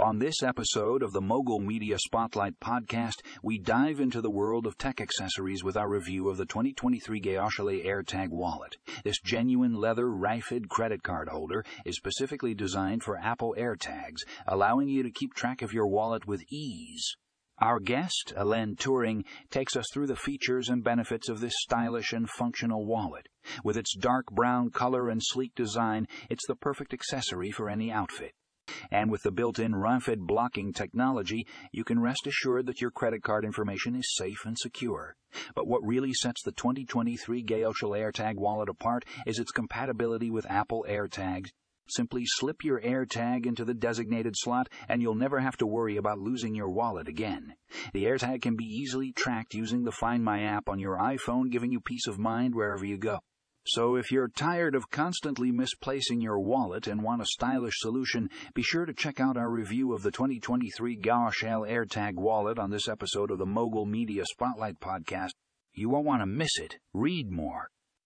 On this episode of the Mogul Media Spotlight podcast, we dive into the world of tech accessories with our review of the 2023 Gaochale AirTag wallet. This genuine leather RFID credit card holder is specifically designed for Apple AirTags, allowing you to keep track of your wallet with ease. Our guest, Alain Turing, takes us through the features and benefits of this stylish and functional wallet. With its dark brown color and sleek design, it's the perfect accessory for any outfit. And with the built-in RFID blocking technology, you can rest assured that your credit card information is safe and secure. But what really sets the 2023 Gaochale AirTag wallet apart is its compatibility with Apple AirTags. Simply slip your AirTag into the designated slot and you'll never have to worry about losing your wallet again. The AirTag can be easily tracked using the Find My app on your iPhone, giving you peace of mind wherever you go. So if you're tired of constantly misplacing your wallet and want a stylish solution, be sure to check out our review of the 2023 Gaochale AirTag wallet on this episode of the Mogul Media Spotlight podcast. You won't want to miss it. Read more.